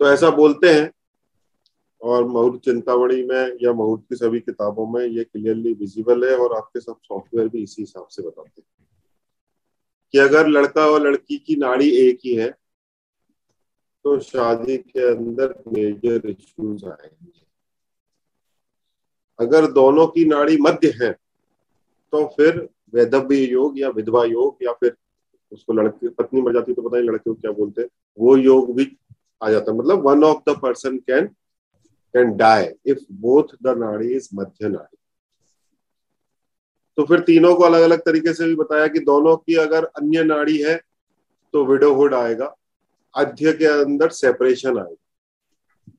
तो ऐसा बोलते हैं। और मुहूर्त चिंतामणि में या मुहूर्त की सभी किताबों में ये क्लियरली विजिबल है और आपके सब सॉफ्टवेयर भी इसी हिसाब से बताते हैं। कि अगर लड़का और लड़की की नाड़ी एक ही है तो शादी के अंदर मेजर इश्यूज़ आएँगे। अगर दोनों की नाड़ी मध्य है तो फिर वैधव्य योग या विधवा योग या फिर उसको लड़के, पत्नी मर जाती तो पता नहीं लड़के को क्या बोलते हैं। वो योग भी आ जाता है। मतलब one of the person can can die if both the nadi is madhya nadi तो फिर तीनों को अलग अलग तरीके से भी बताया कि दोनों की अगर अन्य नाड़ी है तो विडोहुड आएगा अध्य के अंदर सेपरेशन आएगा।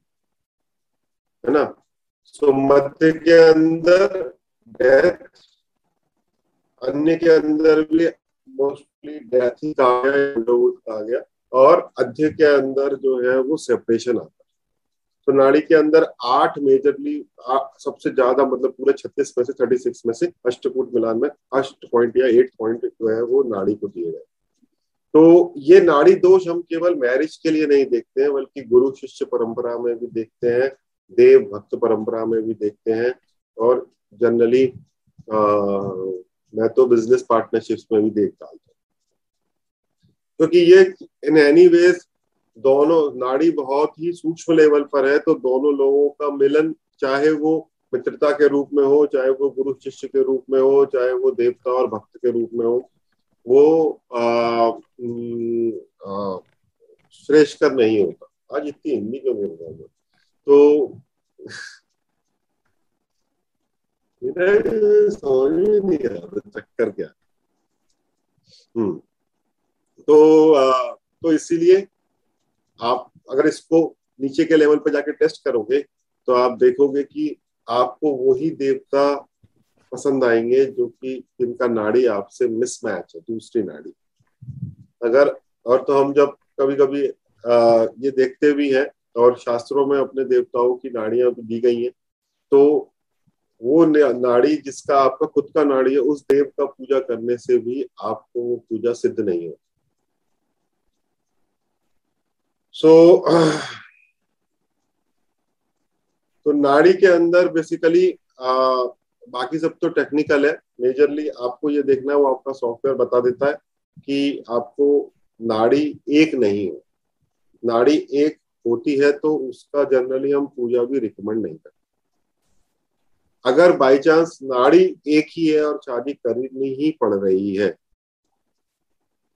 है ना? सो मध्य के अंदर डेथ अन्य के अंदर भी मोस्टली डेथ ही कहा गया विडोहुड कहा गया। और अध्य के अंदर जो है वो सेपरेशन आता है। तो नाड़ी के अंदर आठ मेजरली सबसे ज़्यादा मतलब पूरे छत्तीस में से थर्टी सिक्स में से अष्टकूट मिलान में अष्ट पॉइंट या एट पॉइंट जो है वो नाड़ी को दिए गए। तो ये नाड़ी दोष हम केवल मैरिज के लिए नहीं देखते हैं, बल्कि गुरु शिष्य परंपरा में भी देखते हैं, देव भक्त परंपरा में भी देखते हैं, और जनरली मैं तो बिज़नेस पार्टनरशिप्स में भी देखता क्योंकि ये इन एनी वेज दोनों नाड़ी बहुत ही सूक्ष्म लेवल पर है तो दोनों लोगों का मिलन चाहे वो मित्रता के रूप में हो, चाहे वो गुरु शिष्य के रूप में हो, चाहे वो देवता और भक्त के रूप में हो, वो श्रेष्ठकर नहीं होता। आज इतनी हिंदी क्यों बोल रहा हूँ? तो समझ नहीं आ रहा चक्कर क्या? हम्म। तो आ, तो इसीलिए आप अगर इसको नीचे के लेवल पर जाके टेस्ट करोगे तो आप देखोगे कि आपको वही देवता पसंद आएँगे जो कि जिनका नाड़ी आपसे मिसमैच है दूसरी नाड़ी। अगर और तो हम जब कभी कभी आ, ये देखते भी हैं और शास्त्रों में अपने देवताओं की नाड़ियाँ दी गई हैं तो वो नाड़ी जिसका आपका खुद का नाड़ी है उस देव का पूजा करने से भी आपको वो पूजा सिद्ध नहीं होती। सो so, तो नाड़ी के अंदर बेसिकली बाकी सब तो टेक्निकल है। मेजरली आपको ये देखना है वो आपका सॉफ्टवेयर बता देता है कि आपको नाड़ी एक नहीं हो। नाड़ी एक होती है तो उसका जनरली हम पूजा भी रिकमेंड नहीं करते। अगर बाई चांस नाड़ी एक ही है और शादी करनी ही पड़ रही है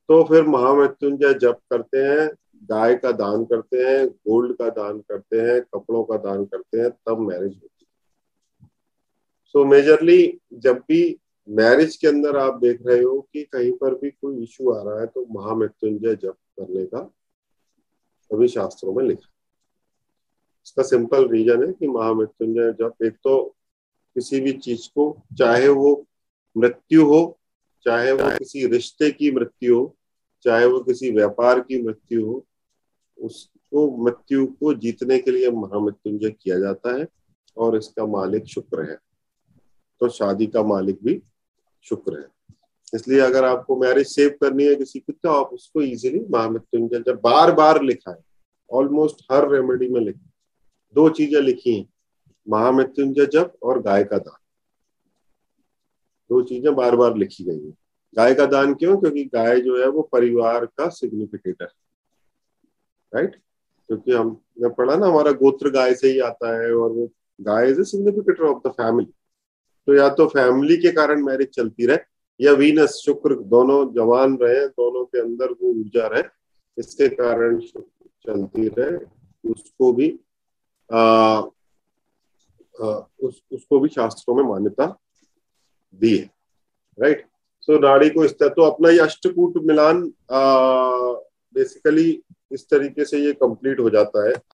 तो फिर महामृत्युंजय जप करते हैं। गाय का दान करते हैं, गोल्ड का दान करते हैं, कपड़ों का दान करते हैं, तब मैरिज होती है। सो मेजरली जब भी मैरिज के अंदर आप देख रहे हो कि कहीं पर भी कोई इशू आ रहा है तो महामृत्युंजय जप करने का सभी शास्त्रों में लिखा इसका सिंपल रीजन है कि महामृत्युंजय जप एक तो किसी भी चीज़ को, चाहे वो मृत्यु हो, चाहे वो किसी रिश्ते की मृत्यु हो, चाहे वो किसी व्यापार की मृत्यु हो उसको मृत्यु को जीतने के लिए महामृत्युंजय किया जाता है और इसका मालिक शुक्र है। तो शादी का मालिक भी शुक्र है। इसलिए अगर आपको मैरिज सेव करनी है किसी की तो आप उसको इजीली महामृत्युंजय जब बार बार लिखा है ऑलमोस्ट हर रेमेडी में लिखा। दो चीज़ें लिखी हैं, महामृत्युंजय जप और गाय का दान। दो चीज़ें बार बार लिखी गई है। गाय का दान क्यों? क्योंकि गाय जो है वो परिवार का सिग्निफिकेटर राइट क्योंकि हम ने पढ़ा ना हमारा गोत्र गाय से ही आता है और वो guy is a significator of the family तो या तो फैमिली के कारण मैरिज चलती रहे या वीनस शुक्र दोनों जवान रहे दोनों के अंदर वो ऊर्जा रहे इसके कारण चलती रहे उसको भी आ, आ, उस उसको भी शास्त्रों में मान्यता दी है राइट सो so, नाड़ी को इस तरह तो अपना ये अष्टकूट मिलान आ, बेसिकली इस तरीके से ये कंप्लीट हो जाता है।